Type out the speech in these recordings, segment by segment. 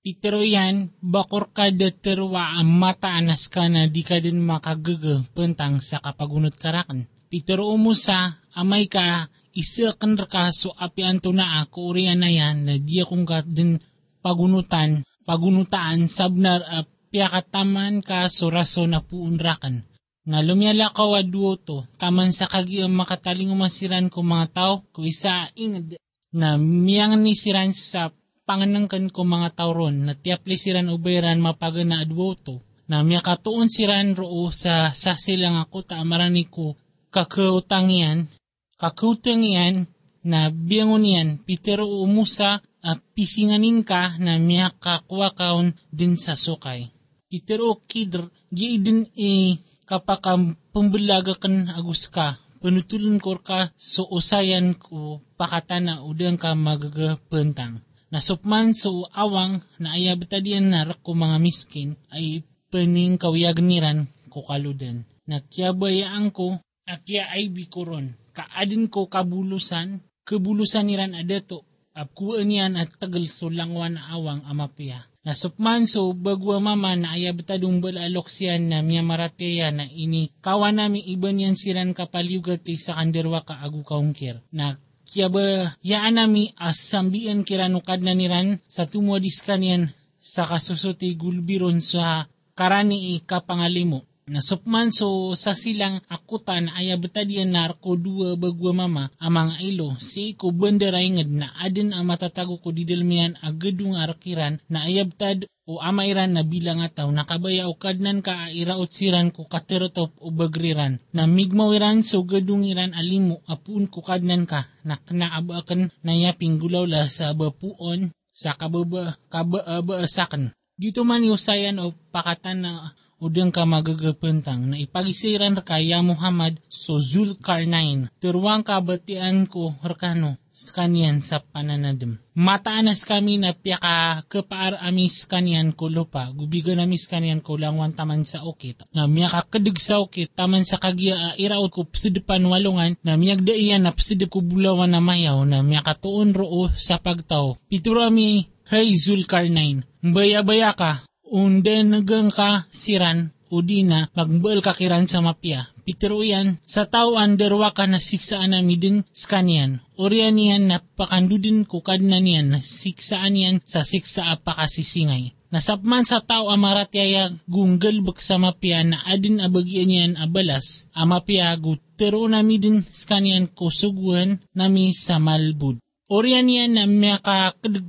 Pitero yan, bakor ka daterwa ang mataanas ka na di ka din makagaga pentang sa kapagunot karakan. Pitero umusa, amay ka, isa kan ka so api anto na ako uriyan na yan na di akong ka din pagunutan, pagunutaan sabnar uh, piyakataman ka so raso na puunrakan. Nga lumyala ka wadwo to, taman sa kagi ang makataling umasiran ko mga tao, ko isa ingad na miyang nisiran sa panganangkan ko mga tauron na tiapli siran ubayran mapaga na adwoto. Na miya katuon siran roo sa sasilang ako ta amarani ko kakautang yan kakautang yan na biyangon yan pitero umusa at pisinganin ka na miya kakuha kaon din sa sukay. Pitero kidr gi din e kapakam pambulaga kan agus ka. Panutulun ko ka so usayan ko pakatana udang ka magagapentang Nasupman so awang na ayabtadian na ko mga miskin ay pening kawiyagniran ko kaludan. Nakyabayaan ko akya ay bikuron. Kaadin ko kabulusan, kabulusan niran adato. Apkuan at tagal so langwan awang amapya. Nasupman so bagwa mama na ayabtadong balalok siyan na miya marateya na ini kawa namin iban yan siran kapaliugat sa kanderwa ka agu kaungkir. Na kya ba yaan nami asambian kiranukad na niran sa tumwadis kanyan sa kasusuti gulbiron sa karani ikapangalimo. Nasupman so sa silang akutan ay abetadian narko dua bagwa mama amang ilo. Si ko banderaingad na adin ang matatago ko didilmian agedung arkiran na ayabtad o amairan na bilang ataw. Nakabaya o kadnan ka iraot siran ko katerotop o bagriran. Na migmawiran so gadungiran alimo apun ko kadnan ka. Na knaabakan na yaping gulawla sa bapuon sa kababa kabaasakan. Dito man usayan o pakatan na udang ka magagapentang na ipagisiran kaya Muhammad so Zulkarnain. Turwang kabatian ko rakano skanian sa pananadem. Mataanas kami na piyaka kapaar amis kanian ko lupa, gubiga na mis kanian ko langwan taman sa okit. Na miyaka kadig sa okit, taman sa kagia iraot ko psidipan walungan, na miyag daiyan na psidip ko bulawan na mayaw, na miyaka tuon roo sa pagtaw. Piturami, hey Zulkarnain, baya-baya ka, unden nagang ka siran, udina, magbal kakiran sa mapya. Pitero yan, sa tao derwa ka na siksaan na midin skanian. Orian yan na pakandudin kukad na niyan na siksaan yan sa siksa apakasisingay. Nasapman sa tao amaratyaya gunggal bak sa mapya na adin abagyan yan abalas, amapya gutero na midin skanian kusuguan nami sa malbud. Orian yan na miya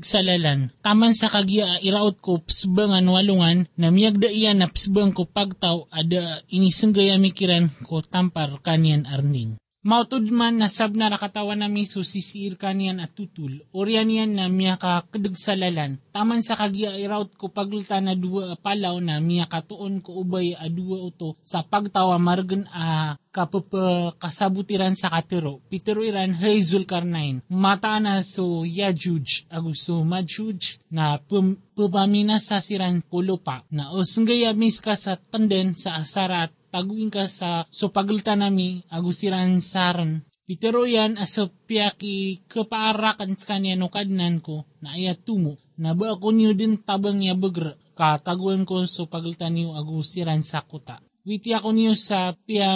salalan. Taman sa kagya iraot ko psbangan walungan na miyagda iyan na psbang ko pagtaw ada inisenggaya mikiran ko tampar kanyan arning. Mautod man na sab na rakatawan nami susisiir kanian at tutul. Orian yan na miya ka salalan. Taman sa kagya iraut ko paglita na dua palaw na miya katuon ko ubay a dua uto sa pagtawa margan a kapapa kasabutiran sa katero. Pitero iran hey Zulkarnain. Mata na so Yajuj aguso Majuj na pum, pumamina sa siran kulupa na osenggaya mis ka sa tanden sa asarat taguin ka sa so pagalta nami agusiran saran. Pitero yan aso piyaki kapaarakan sa kanya no kadnan ko na ayat tumo. Na ba ako niyo din tabang niya bagra. Kataguan ko so pagalta niyo agusiran sa kuta. Witi ako niyo sa piya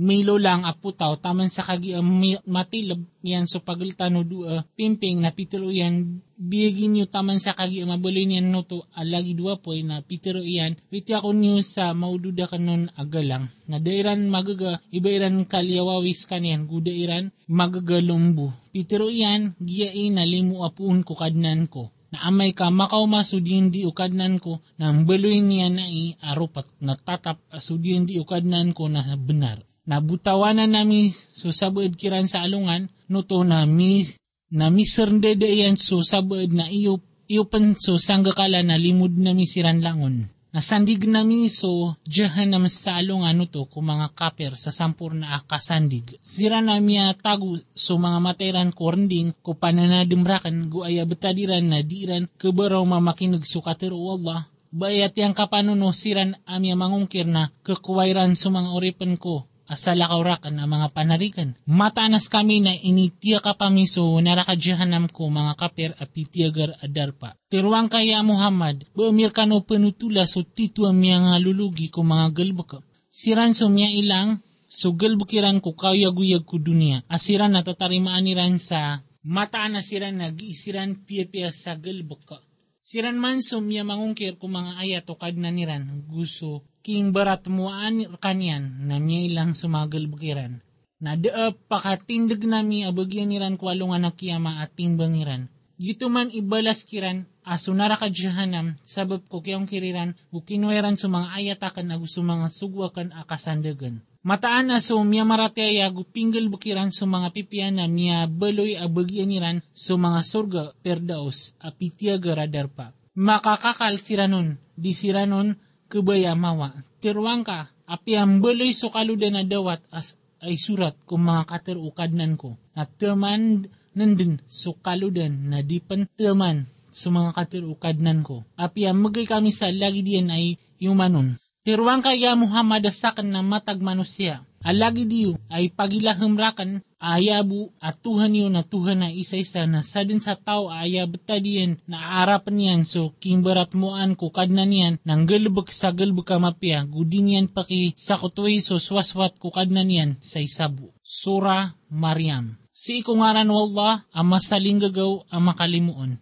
Milo lang aputaw taman sa kagi uh, matilab yan so pagaltano du uh, pimping na pitero yan biyagin nyo taman sa kagi mabuloy niyan no to alagi dua po na pitero iyan. Witi ako niyo sa maududa kanon agalang. Na dairan magaga ibairan kalyawawis kaniyan guda iran magaga lumbu. Pitero iyan giyain na limu apuun ko kadnan ko. Na amay ka makaw masudin di ukadnan ko. Na beloy niya na i arupat. Na tatap asudin di ukadnan ko na benar. Nabutawanan nami so sabad kiran sa alungan no to na mi na misernde de yan so sabad na iyo iyo pan so sanggakala na limud na siran langon. Nasandig nami so jahan naman sa alungan no to kung mga kaper sa sampur na akasandig. Sira nami tago so mga materan kornding ko pananadimrakan gu aya betadiran na diran kebaraw mamakinig sukatero Allah bayat yang kapanuno siran amya mangungkir na kakuwairan sa oripan ko asalakawrakan ang mga panarikan. Mataanas kami na initiya ka pamiso narakadyahanam ko mga kaper apitiagar adarpa. Tiruang kaya Muhammad, buamir ka no penutula so tituam miya nga lulugi ko mga galbaka. Siran so miya ilang, so galbukiran ko kayaguyag ko dunia. Asiran na tatarimaan niran sa mataan na siran nag-isiran piya-piya sa galbaka. Siran man so miya mangungkir ko mga ayat o kadna niran gusto king barat muan kanyan na miya ilang sumagal bukiran. Na daa pakatindag nami abagyan niran kwalungan na kiyama at timbangiran. Gito man ibalas kiran aso narakadyahanam sabab ko kayong kiriran ukinweran sa mga ayatakan na gusto mga sugwakan akasandagan. Mataan na so miya marateya gupinggal bukiran sa mga pipian na miya baloy abagyan niran sa mga surga perdaos apitya garadar pa. Makakakal siranon, di siranon kubaya mawa. Tirwang ka, api ang baloy so kaludan na dawat as ay surat kung mga katerukadnan ko. Na teman nandun so kaludan na di panteman sa mga katerukadnan ko. Api ang magay kami sa lagi diyan ay yumanon. Tirwang kaya Muhammad asakan na matag manusia. Alagi diyo ay pagilahemrakan ayabu at Tuhan yun na Tuhan na isa-isa na sa din sa tao aya betadiyan na arapan niyan so kimbarat moan ko kadna niyan nang galbek sa galbek kamapya gudin yan paki sa kutuwi so swaswat ko kadna niyan sa isabu. Sura Maryam. Si ikungaran wallah ang masaling gagaw ang makalimuon.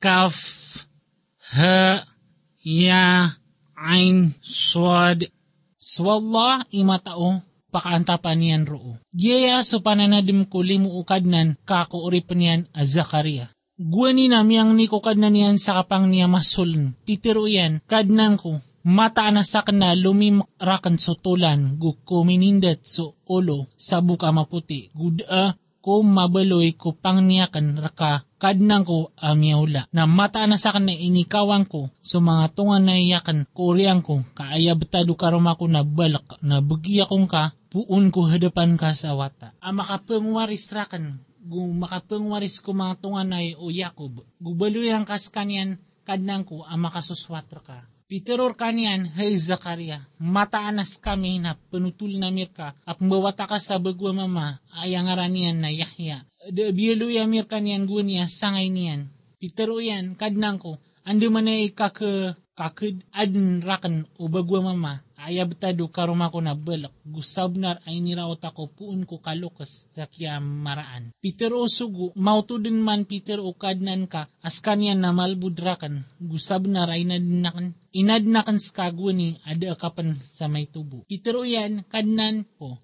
Kaf Ha Ya Ain Swad Swallah imatao pakaantapan niyan roo. Giyaya so pananadim ko limu ukadnan kako uripan niyan a Zakaria. Guwani na miyang ni kadnan niyan sa kapang niya masuln. Pitiro yan, kadnan ko. Mata na sa kana lumimrakan so tulan, gu kuminindat so ulo, sa buka maputi. Guda ko mabaloy ko pangniyakan raka kadnang ko amyaula. Na mata na sa kana inikawang ko so mga tungan na iyakan ko kaaya betado karoma ko na balak na bagiya kong ka puun ko hadapan ka sa wata. Ang makapangwaris rakan gu makapangwaris ko mga tungan na o Yakob. Gubaloy ang kas kanyan kadnang ko ang makasuswatra ka. Peteror kanian, hey Zakaria, mataanas kami na penutul na mirka, at mawata ka sa bagwa mama, ayang aranian na Yahya. De bielo ya mirka niyan gunya sangay niyan. Petero yan, kadnang ko, andi man ay kake, kaked adin rakan o bagwa mama, ayab tado karuma ko na balak, gusabnar ay niraot ako puun ko kalukas sa kya maraan. Peter o sugo, mauto din man Peter o kadnan ka, as kanyan na malbudrakan, gusabnar ay nadinakan, inadnakan sa kagwani, ada kapan sa may tubo. Peter o yan, kadnan ko,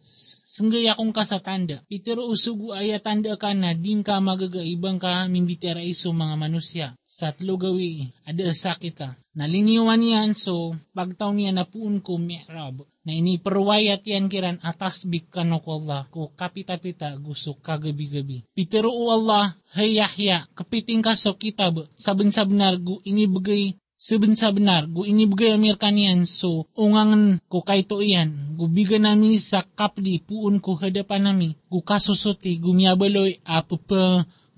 senggay akong kasatanda. Peter o sugo ay tanda ka na din ka magagaibang ka mimbitera iso mga manusya. Sa tlo gawi, ada sakit ka. Naliniwan yan so pagtaw niya na puun ko mi'rab na iniperwayat yan kiran atas bikano ko Allah ko kapita-pita gusto kagabi-gabi. Pitero o Allah, hay Yahya, kapiting ka so kitab, sabon-sabnar gu inibigay Saben-sabenar, gu inibigay amir kanian so ungangan ko kay to iyan, gu biga nami sa kapli puun ko hadapan nami, gu kasusuti, gu miyabaloy a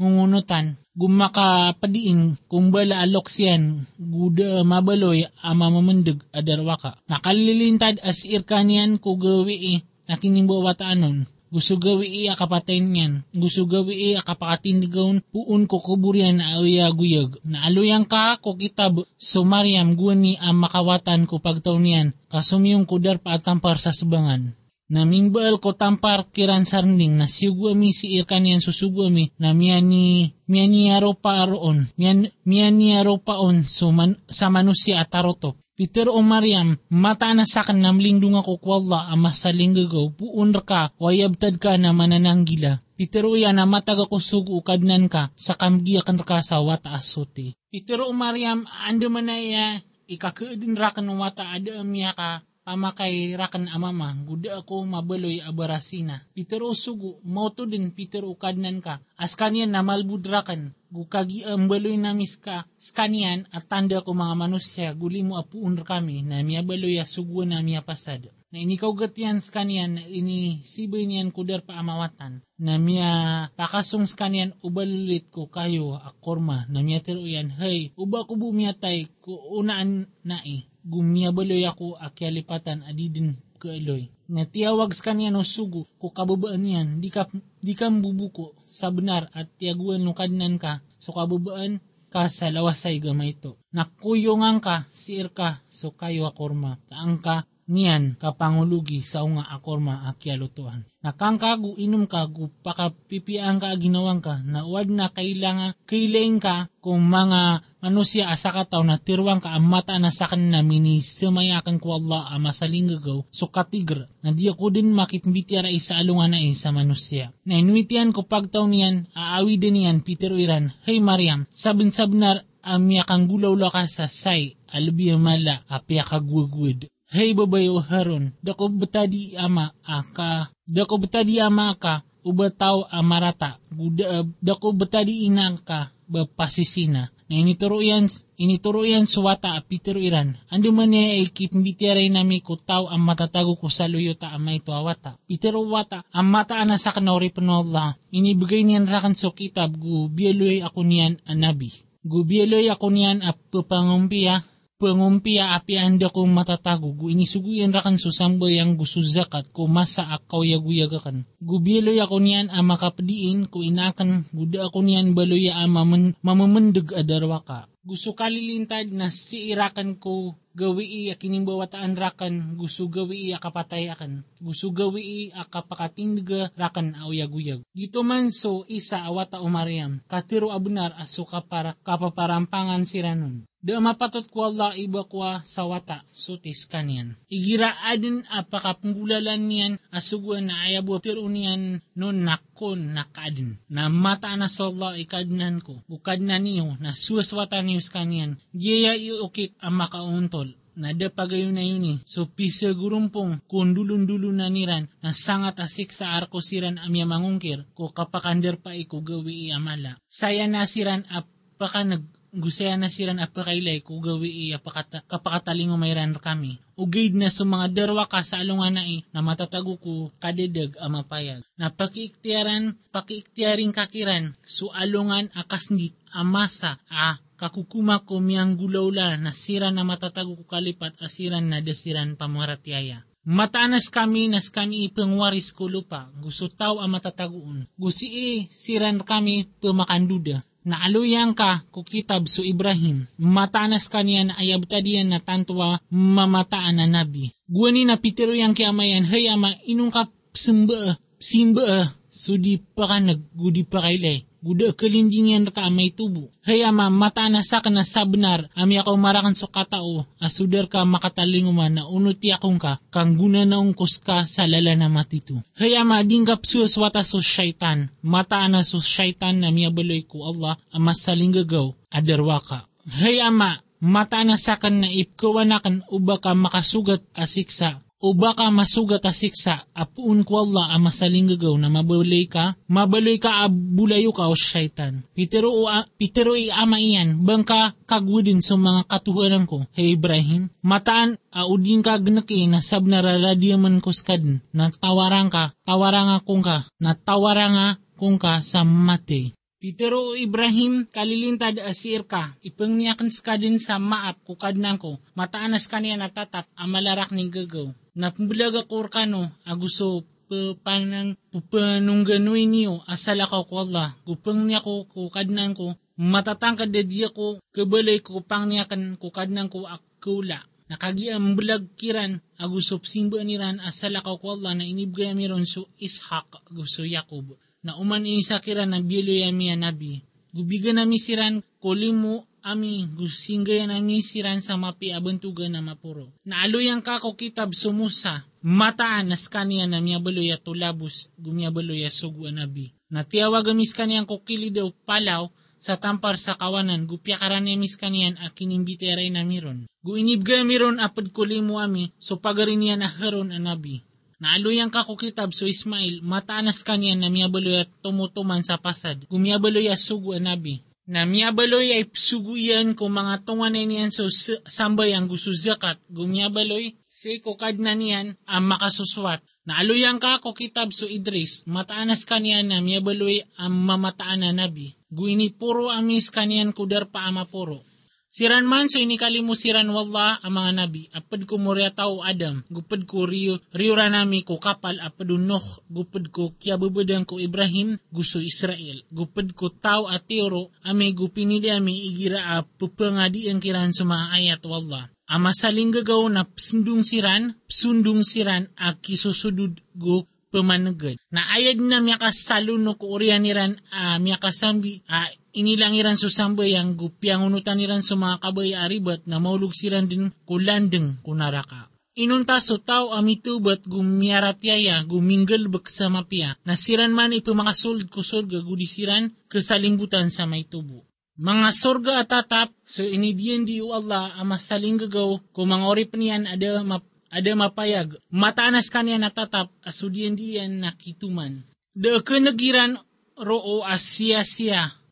ngungunutan, gumakapadiin kung bala alok siyan guda mabaloy ama mamandag adarwaka. Nakalilintad as irkanian ko gawi eh, nakinimbo wataanon. Gusto gawi iya kapatayin niyan. Gusto gawi iya kapakatindigawn puun ko kuburian na ayaguyag. Na aluyang ka ko kitab so Mariam guwani ang makawatan ko pagtaw niyan. Kasumiyong kudar pa atampar sa subangan. Namimbal ko tampar kiran sarning na siguami si irkanian susugami na miyani miyani aro pa aroon. Miyan, miyani aro paon so man, sa manusia at tarotop. Peter o Mariam, mata na sa kan namlingdung ako kwalla ang masaling gagaw, puun ka, wayabtad ka na manananggila. Peter o yan na matag ako sugo kadnan ka, sa kamgiyakan ka sa wata asote. Peter o Mariam, ando man na iya, ikakaudin rakan ng wata ada amya ka, pamakay rakan amama, guda ako mabaloy abarasina. Peter o sugo, moto din Peter o kadnan ka, as kanyan na malbudrakan, gukagi ang baloy namis ka, skanian at tanda ko mga manusya, guli mo apuun kami, na miya baloy asugwa na miya pasad. Na inikaw gatian skanian, na ini sibay niyan kudar pa amawatan, na miya pakasong skanian ubalulit ko kayo akorma, na miya tiro yan, hey, uba ko bumiyatay, ko unaan na gumiyabaloy ako akyalipatan adidin kaaloy. Na tiyawag sa kanya no sugo ko kababaan yan, di ka, di ka bubuko sa benar at tiyaguan no kadnan ka, so kababaan ka sa lawasay gamay ito. Nakuyungan ka, siir ka, so kayo akorma. Taang ka, niyan kapangulugi sa unga akorma akyalutuan. Nakangkagu inom ka gu pakapipiang ka ginawang ka na uwad na kailangan kailaing ka kung mga manusia asaka tao na tirwang ka ang mata na sa kanina mini sumayakan ko Allah ang masalinggagaw so katigr na di ako din makipimbitira isa alungan na sa manusia. Na inuitian ko pagtaw niyan aawi din niyan Peter Iran, Hey Mariam, sabin-sabnar amya kang gulaw ka sa say albiya mala apya kagwagwad. Hey babayo haron, dako betadi ama aka, dako betadi ama aka, ubataw amarata, guda, dako betadi ina ka, bapasisina. Na inituro yan, inituro yan suwata a Peter Iran. Ando man niya ay kitmbitiray nami ko tao ang matatago ko sa luyota ang may tuawata. Peter wata, ang mata ana sa kanori Allah, inibigay niyan rakan so kitab gu bieloy ako niyan anabi. Gu bieloy ako niyan a pangumpiya api anda ko matatago gu inisuguyan rakan susamboy ang gusto zakat ko masa akaw yaguyagakan. Gubilo ako niyan ang makapdiin ko inakan guda ako niyan baloya ang maman, mamamandag adarwa ka. Gusto kalilintad na si irakan ko gawi iya kinimbawataan rakan gusto gawi iya kapatay akan gusto gawi iya kapakatindiga rakan awyaguyag dito man so isa awata o Mariam katiro abunar aso kapara kapaparampangan siranon Da mapatot ko Allah iba kwa sa wata sutis kanyan. Igira adin apakapunggulalan niyan asuguan na ayabo tiro niyan non nakon nakadin. Na mata na sa Allah ikadnan ko. Bukad na niyo na suwaswata niyo kanyan. Giya iukit ang makauntol na dapagayo na yun eh. So pisa gurumpong kung dulun-dulo na niran na sangat asik sa arko siran amya mangungkir ko kapakander pa iko gawi amala. Saya nasiran apaka nag gusaya na siran apakailay ko gawi iya pakata, kapakatalingo mayran kami. Ugaid na sa mga darwa ka sa alungan na na matatago ko kadedag amapayag. Na pakiiktiyaran, pakiiktiyaring kakiran, su alungan akasnit amasa a kakukuma ko miyang gulawla na siran na matatago ko kalipat asiran na desiran pamaratyaya. Mataanas kami nas kami ipangwaris ko lupa. Gusto tao ang matataguon. Gusto i siran kami pemakanduda naaluyang ka kukitab su Ibrahim, matanas kaniya na ayabtadiyan na tantuwa mamataan na nabi. Guwani na pitiro yang kiamayan, hay ama, inong ka simba, simba, sudi pa ka naggudi pa kailay. Guda kalindingan ka may tubo. Hay ama, mata na sa na sabnar, ami ako marakan so katao, asudar ka makatalinguman na unuti akong ka, kang guna na ungkos ka sa lala na matitu. Hay ama, dinggap sus wata sus syaitan, mata na sus syaitan na miyabaloy ko Allah, ama salinggagaw, adarwa ka. Hay ama, mata na sa kan na ipkawanakan uba ka makasugat asiksa, o baka masugat a siksa, apuun ko Allah ang masalinggagaw na mabaloy ka, mabaloy ka abulayo ka o syaitan. Pitero, o, pitero i ama iyan, bang ka kagudin sa mga katuhanan ko, hey Ibrahim, mataan a udin ka gnaki na sab nararadiyaman ko skadin, na tawarang ka, tawarang akong ka, na tawarang kung ka sa mate. Pitero Ibrahim kalilintad asir ka, ipangniyakan ska din sa maap kukadnan ko, mataanas kaniya natatak amalarak ni gagaw. Napambulaga ko kano, aguso panang pupanungganuin niyo. Asala ko ko Allah, kupang niya ko kukadnan ko, matatangkad na diya ko, kabalay ko pang niyakan kukadnan ko akula. Nakagiam bulag kiran, agusop simba niran asala ko ko Allah. Na inibgay miron so Ishak, gusto Yakob. Na uman isa kira na bilo yami nabi. Gubiga nami siran kolimu ami gusingga nami siran sa mapi abentuga na mapuro. Naaluyang kako kitab sumusa, mataan nas kaniya na miyabaloya tulabus, gumiyabaloya sugu nabi. Natiyawag amis kaniyang kukili daw palaw, sa tampar sa kawanan, gupya karanemis kaniyan a kinimbiteray na miron. Guinibga miron apad kulimu ami, so pagarin niya na haron anabi. Naaluyang ka kitab so Ismail, mataanas kanya na miyabaloy at tumutuman sa pasad. Gumiyabaloy at sugu anabi. Na miyabaloy ay sugu iyan kung mga tunganay niyan so sambay ang gusto zakat. Gumiyabaloy, si kukad na niyan ang makasuswat. Naaluyang ka kitab so Idris, mataanas kanya na miyabaloy ang mamataan na nabi. Guini puro amis kanyan kudar pa ama puro. Siran man so inikali mo siran wallah ang nabi, apad ko murya tao Adam, gupad ko riyo, riyo ranami ko kapal, apad Nuh, gupad ko kiabubudan ko Ibrahim, gusto Israel, gupad ko tao at teoro, ame gupinili ame igira a pupangadi ang kiran sa ayat wallah. Ama saling gagaw na psundung siran, psundung siran a kisusudud go pamanagad. Na ayad na miya kasalo no ko niran a miya kasambi a inilangiran so sambay ang gupyang unutan niran sa mga kabay aribat na maulog siran din kulandeng kunaraka. Inunta so tao amitubat gumiyaratyaya guminggal bak sa mapia na siran man ipamakasold ko sorga gudisiran kasalimbutan sa may tubo. Mga sorga at tatap, so inidiyan di Allah ama saling gagaw, ori niyan ada, map, ada mapayag, matanas kanya natatap, asudiyan diyan nakituman. Da kenegiran roo asya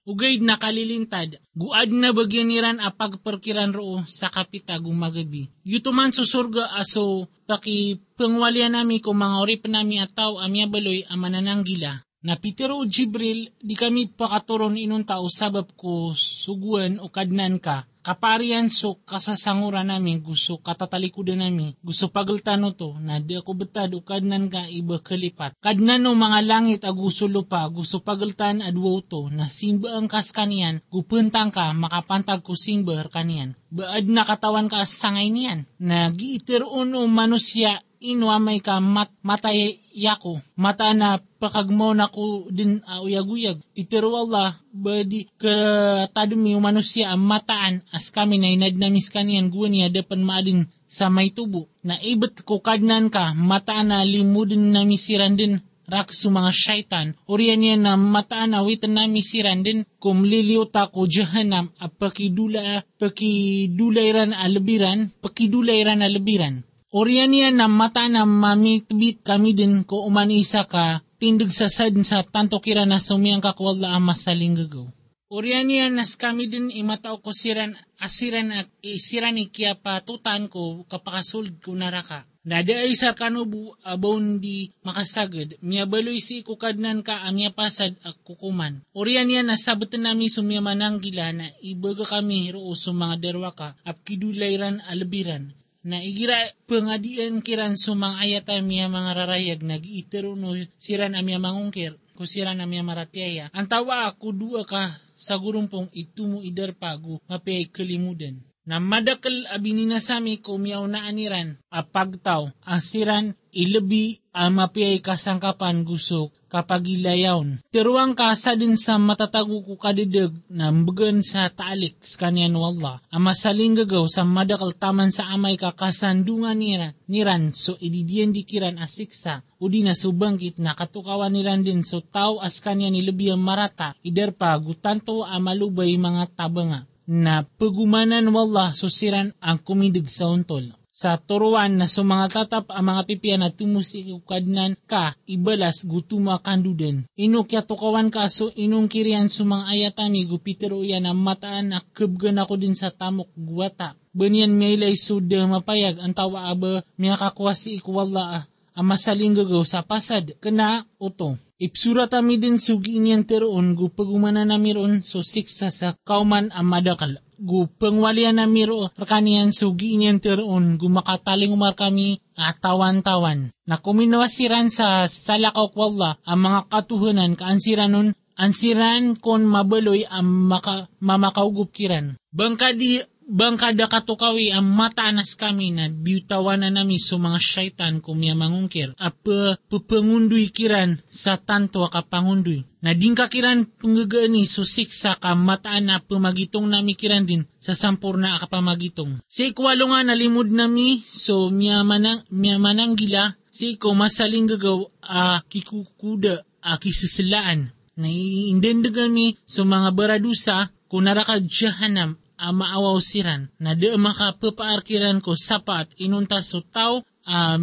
Ugaid nakalilintad, guad na bagyaniran apag perkiran roo sa kapita gumagabi. Yutuman susurga aso paki pengwalian nami ko mga orip nami ataw amya baloy amanananggila. Na Pitero Jibril, di kami pakaturon inun tao sabab ko suguan o kadnan ka. Kaparian so kasasangura namin gusto katatalikudan namin. Gusto pagaltano to na di ako betad o kadnan ka iba kalipat. Kadnan no mga langit a gusto lupa gusto pagaltan adwo to na simba ang kas kanian gupuntang ka makapantag ko simba kanian. Baad na katawan ka sangay niyan. Nagiitiron o manusya inwamay ka mat, matay yako. Mata na pakagmo na ko din uh, uyag-uyag. Itero Allah, badi ka tadumi manusia mataan as kami na inadnamis kaniyan guwan niya dapan maadin sa may tubo. Na ibet ko kadnan ka, mataan na limudin na misiran din rak su mga syaitan, uriyan niya na mataan na witan na misiran din kum liliuta ko jahanam a pakidula, pakidulairan alabiran, pakidulairan alabiran. Orian niya na mata na mamitbit kami din ko uman isa ka tindig sa sad sa tanto kira na sumiyang kakwala ang masaling gagaw. Orian niya nas kami din imatao ko siran asiran at isiran ni kya patutan ko kapakasulid ko naraka. Nada ay sa kanubu abon di makasagad, miya baloy si ikukadnan ka amya pasad ak kukuman. Orian niya nasabatan nami sumya manang gila na ibaga kami sa mga derwa ka, ap kidulayran alabiran na igira pengadian kiran sumang ayata miya mga rarayag nag-itero siran amya mangungkir ko siran amya maratiaya. Antawa ako dua ka sa gurumpong itumo idarpago mapay kalimudan. Na madakal abinina sami ko miyaw na aniran apagtaw ang siran ilabi ang mapiyay kasangkapan gusok kapag ilayawn. Tiruang kasa din sa matatago ko kadidag na mbagan sa taalik sa kanyan wala. Masaling gagaw sa madakal taman sa amay kakasandungan niran, niran so ididiyan dikiran asiksa o di na subangkit na katukawan niran din so tao as kanya nilabiyang marata iderpa gutanto amalubay mga tabanga na pagumanan wala susiran ang kumidig sa untol sa turuan na sa mga tatap ang mga pipian na tumusikukadnan ka, ibalas gutuma kanduden. Ino kya tukawan ka so inong kirian mga ayatami gupitero yan na mataan na kubgan ako din sa tamok guwata. Banyan may lay suda mapayag ang tawa aba miya kakuha si ikwala ang masaling gagaw sa pasad kana uto. Ipsura tami din sugi niyan teroon gupagumana na miron so siksa sa kauman ang madakal gu pengwalian na miro rakanian sugi niyan teron gu makataling umar kami atawan-tawan. Na kuminawasiran sa salakaw wala ang mga katuhanan kaansiran nun ansiran kon mabaloy ang maka, mamakaugup kiran. Bangka di bangkada katukawi ang matanas kami na biutawan na nami sa mga syaitan kumya mangungkir. Apa pupangunduy kiran sa tanto kapangunduy. Na din kakiran panggagaan susik sa kamataan na pamagitong nami kiran din sa sampur na akapamagitong. Si ikwalo nga nalimod nami so miya manang, miya manang gila si ko masaling gagaw a kikukuda a kisisilaan. Na iindendagan mi so mga baradusa kung narakad jahanam uh, maawaw siran na di makapapaarkiran ko sapat inunta so tao uh,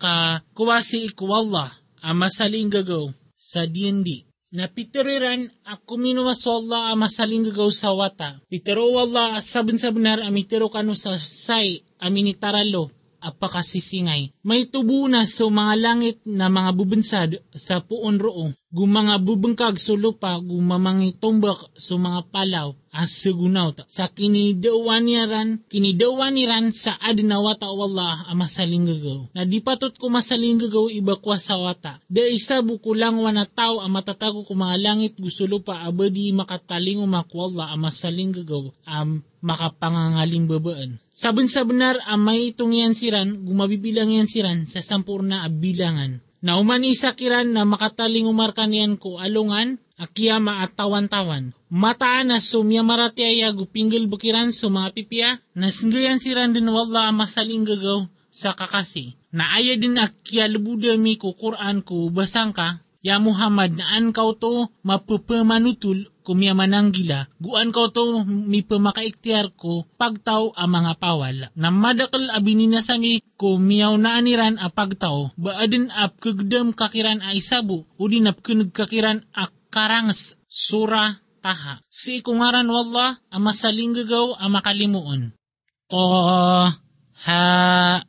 ka kuwasi ikwallah uh, masaling gagaw sa D&D. Na pitiriran ako minuwa so Allah ang masaling gagaw sa wata. Pitiro Allah sabun sa benar amitiro kanu sa say aminitaralo apakasisingay. May tubo na sa mga langit na mga bubansad sa puon roo. gumanga bubengkag sa lupa, gumamangi tumbak sa mga palaw, as segunaw ta. Sa kinidawaniran, kinidawaniran sa adinawata wala ang masalinggagaw. Na di patot ko masalinggagaw iba kwa sa wata. Da isa bukulang wana tao ang matatago ko mga langit gusto lupa abadi makataling umakwala ang masalinggagaw am makapangangaling babaan. Sabon sa benar ang may itong yan siran, gumabibilang yan siran sa sampurna abilangan na uman isa kiran na makataling umarkan yan ko alungan, akiyama at tawan-tawan. Mataan na sumya maratiaya gupinggil bukiran sa mga pipia, na singgayan siran din wala masaling gagaw sa kakasi. Na aya din akya lubuda mi ko Quran ko basang ya Muhammad na an kau to mapupamanutul kumya mananggila, guan ko to mi pamakaiktiar ko pagtaw ang mga pawal. Na madakal abini na sami ko miyaw na aniran a pagtaw, baadin ap kagdam kakiran a isabu, udin ap kakiran a karangas sura taha. Si kungaran wala ang masaling gagaw ang makalimuon. Ko ha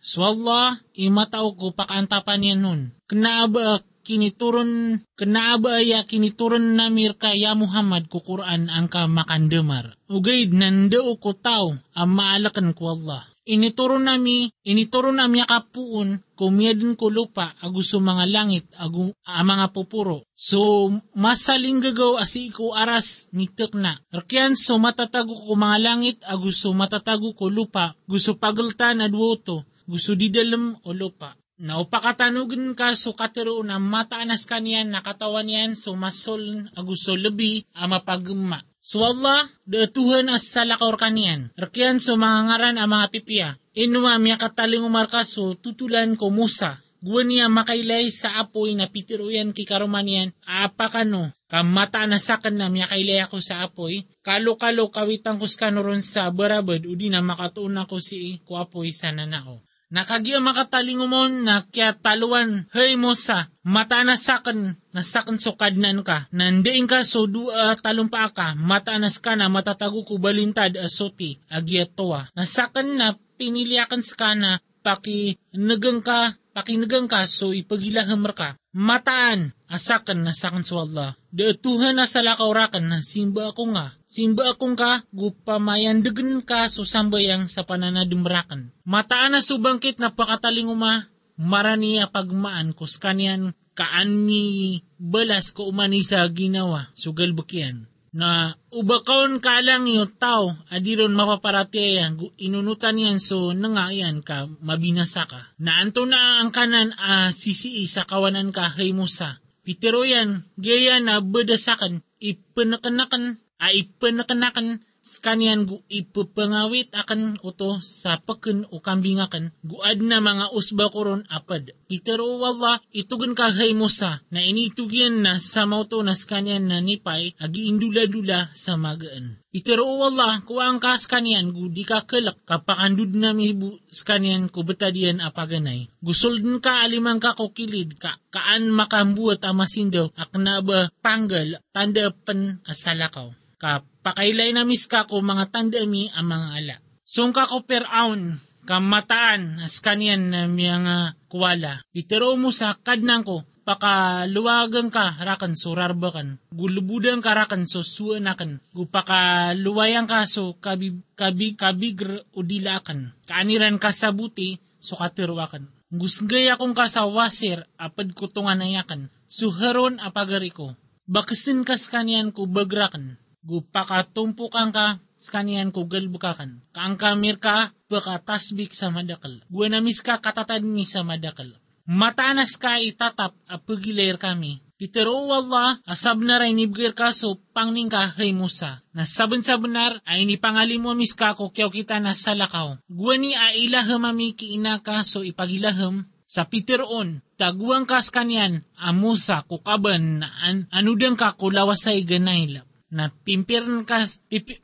Swalla, imataw ko pakantapan yan nun. Knaaba kinituron kanaabaya kinituron na mirka ya Muhammad ku Quran ang ka makandemar. Ugaid nandao ko tao ang maalakan ko Allah. Inituron nami, inituron nami kapuun, kumiyadin ko lupa, aguso mga langit, agu, a mga pupuro. So, masaling gagaw asi ko aras ni na. Rakyan so matatago ko mga langit, aguso matatago ko lupa, gusto pagaltan adwoto, gusto didalam o lupa. Naupakatanugan ka so katero na mataanas kaniyan nakatawan yan so masol aguso lebi ama pagma. So Allah, datuhan as salakaor kaniyan. Rakyan so mga ngaran ang mga pipia. Inuma miya kataling umarka so tutulan ko Musa. Guwan niya makailay sa apoy na pitiruyan kikarumanian. Apa kano? Kamata na sakan na miya kailay ako sa apoy. Kalo-kalo kawitang kuskano ron sa barabad. Udi na makatuon ako si ko apoy sa nanao. Nakagya makatalingumon na kya taluan, hey Musa, mata na sakan, na sakan so kadnan ka, nandiin ka so dua talumpa ka, mata nas ka na matatago ko balintad asoti, agya toa. Nasakan na piniliakan sa na, paki nagang ka, pakinagang ka so ipagilahamar ka. Mataan, asakan na sakan sa Allah. Datuhan na sa lakaurakan na simba ako nga. Simba akong ka, gupamayandagan ka so sambayang sa pananadumrakan. Mataan na subangkit na pakataling uma, marani pagmaan kus kanyan kaan ni balas ko umani ginawa, sugal bukian na ubakaon ka lang yung tao, adiron mapaparati inunutan yan so nangayan ka, mabinasa ka. Na anto na ang kanan a uh, sisii sa kawanan ka hay musa. Pitero yan, gaya na badasakan, ipanakanakan, a ipanakanakan, skanian gu ipupangawit akan uto sa paken o kambingakan guad na mga usba koron apad. Itero wala itugan ka hay Musa na initugyan na sa mauto na skanian na nipay agi indula-dula sa magaan. Itero wala kuang ka skanian gu di ka kelak kapakandud na mihibu skanian ko betadian apaganay. Gusol din ka alimang ka kokilid ka kaan makambuat amasindaw akna ba panggal tanda pan asalakaw ka pakailay na miska ko mga tandami ang mga ala. Sungka ko per aun, kamataan as kanyan na mga kuwala. Pitero mo sa kadnang ko, pakaluwagan ka rakan so rarbakan. Gulubudan ka rakan so suanakan. Gupakaluwayan ka so kabig, kabig, kabigr o dilakan. Kaaniran ka sa buti so katirwakan. Gusgay akong ka sa wasir apad ko tungan ayakan. Suharon apagari ko. Bakasin kas kanyan ko bagrakan gupakatumpukan ka sa kaniyan ko galbukakan. Kaang kamir ka, pakatasbik sa madakal. Guanamis ka katatad mi sa madakal. Matanas ka itatap apagilayer kami. Pero Allah, asab na rin ibigir ka so pangning ka hay Musa. Nasaban sa benar ay ni pangali mo miska ko kyaw kita na salakaw. Guwani a ilaham ami kiina ka so ipagilaham sa Peteron, taguang kas kanyan, amusa kukaban na an, anudang ka kulawasay ganay na pimpirn ka,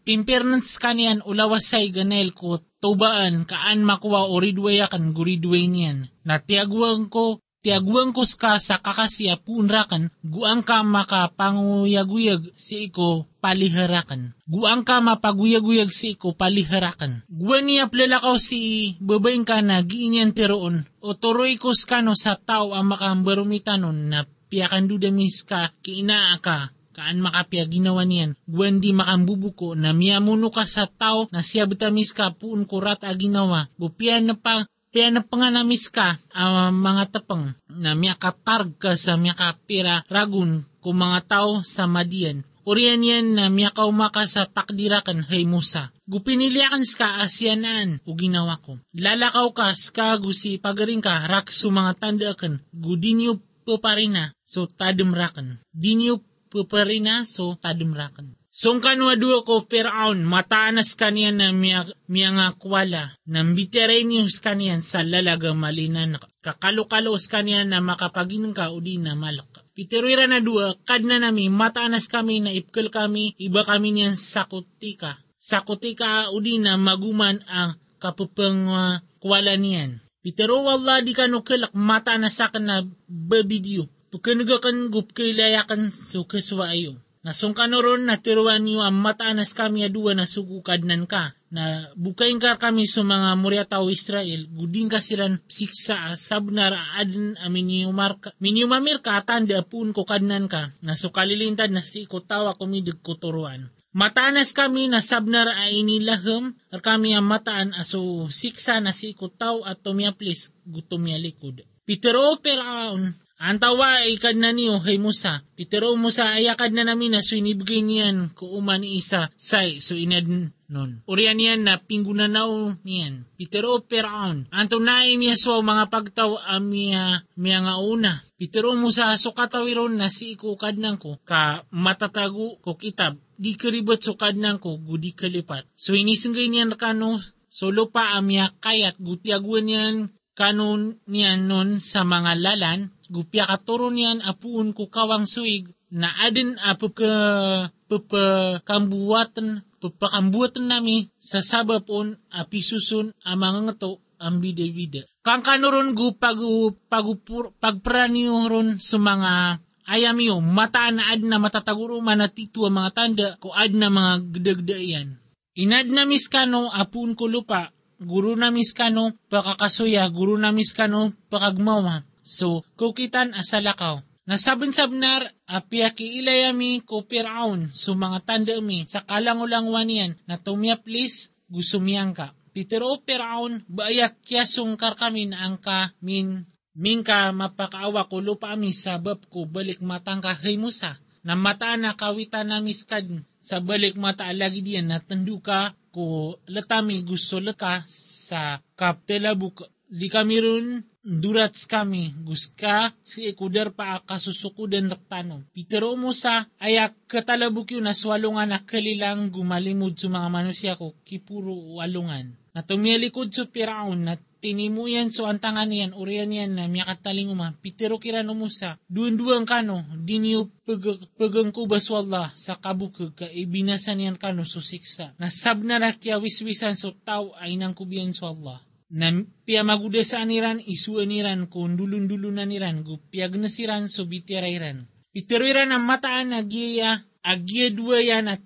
pimpirn kanian ulawasay ganel ko tubaan kaan makuha o ridwaya kan guridway niyan. Na tiagwang ko, tiagwang ko ska sa kakasya punrakan, guang ka makapanguyaguyag si iko paliharakan. Guang ka mapaguyaguyag si iko paliharakan. Guwan niya plalakaw si babaeng ka na giinyan teroon, o turoy ko skano sa tao ang makambarumitanon na piyakan dudamis ka kiinaa ka kaan makapya ginawa niyan. Gwen di makambubuko na miyamuno ka sa tao na siya betamis ka puun kurat a ginawa. Gupian na pa kaya na panganamis ka ang mga tapang na miya katarg ka sa miya kapira ragun kung mga tao sa madian. Urian yan na miya kaumaka sa takdirakan hay Musa. Gupiniliakan ska asyanaan o ginawa ko. Lalakaw ka ska gusi pagaring ka rak su mga tandaakan. Gudinyo paparina so tademrakan. Dinyo paparina so tademrakan. Song kanwa duwa ko Firaun, mataanas kaniyan na miya, miya nga kwala, nang biterenius kaniyan sa lalaga malinan, kakalukalos kaniyan na makapaginan ka o di na malak. Piteruira na duwa, kad na nami, mataanas kami na ipkel kami, iba kami niyan sakutika. Sakutika o di na maguman ang kapupang uh, kwala niyan. Pitero wala di ka no kelak mata na sa na babidyo. Pagkanaga gup kailayakan so kaswa ayo. Nasungkan ron na tiruan niyo ang mataanas kami adua na sugukadnan ka. Na bukain ka kami sa mga muryataw Israel, guding ka silang siksa sabnar adin amin niyo marka. Minyo mamir ka tanda pun ko kadnan ka. Na sukalilintad na si ikotawa kumidig kuturuan. Matanas kami na sabnar ay inilahem, ar kami ang mataan aso siksa na si ikotaw at tumiyaplis gutumya likod. Pitero Antawa ikad na niyo hay Musa. Pitero Musa ayakad na namin na so inibigay niyan ko isa say so inad nun. Urian niyan na pingunanaw niyan. Pitero Peraon. Anto na niya so mga pagtaw amia miya nga una. Pitero Musa so katawiron na si ikukad nang ko ka matatago ko kitab. Di karibot so kad nang ko gudi kalipat. So inisinggay niyan kano solo pa amya kayat gutiaguan niyan kanon niyan nun sa mga lalan, gupya katuro niyan apuun ko kawang suig, na adin apu ka papakambuatan, papakambuatan nami sa sabapon apisusun ang mga ngato ang bida-bida. Kang kanuron gu pag, pag, pagpraniyo ron sa ayam yo, mataan na ad na matataguro manatitu ang mga tanda ko ad na mga gdagdayan. Inad na miskano apun ko lupa, guru na miskano pakakasuya, guru na miskano pakagmawa. So, kukitan asalakaw. Nasabon-sabnar, apiyaki ilayami ko piraon, tanda mi, sa kalangulang niyan, na tumya please, gusumiyang ka. Pitero piraon, baayak kyasong karkami na ang ka min, min ka mapakaawa ko lupa mi sabab ko balik matang ka hay musa. Na mata na kawitan na miskad sa balik mata lagi diyan na tandu ka ko latami gusto laka sa kaptelabuk di kami durats kami guska si ikuder pa kasusukudan raktanom. Pitero mo sa ayak katalabuk yun na swalungan na kalilang gumalimod sa mga manusya ko kipuro walungan. Na tumialikod sa piraon na tinimuyan so antangan niyan urian niyan na miyakataling uma pitero kiran umusa duan-duang kano dinyo pag, pagang kubas sa kabukag ka ibinasan niyan kano susiksa na sab na rakya wiswisan so tao ay nang kubiyan so Allah na pia maguda sa aniran isu aniran kung dulun-dulun aniran gupiyag nasiran so bitirairan. Itiruiran ang mataan agiya agiya dua yan at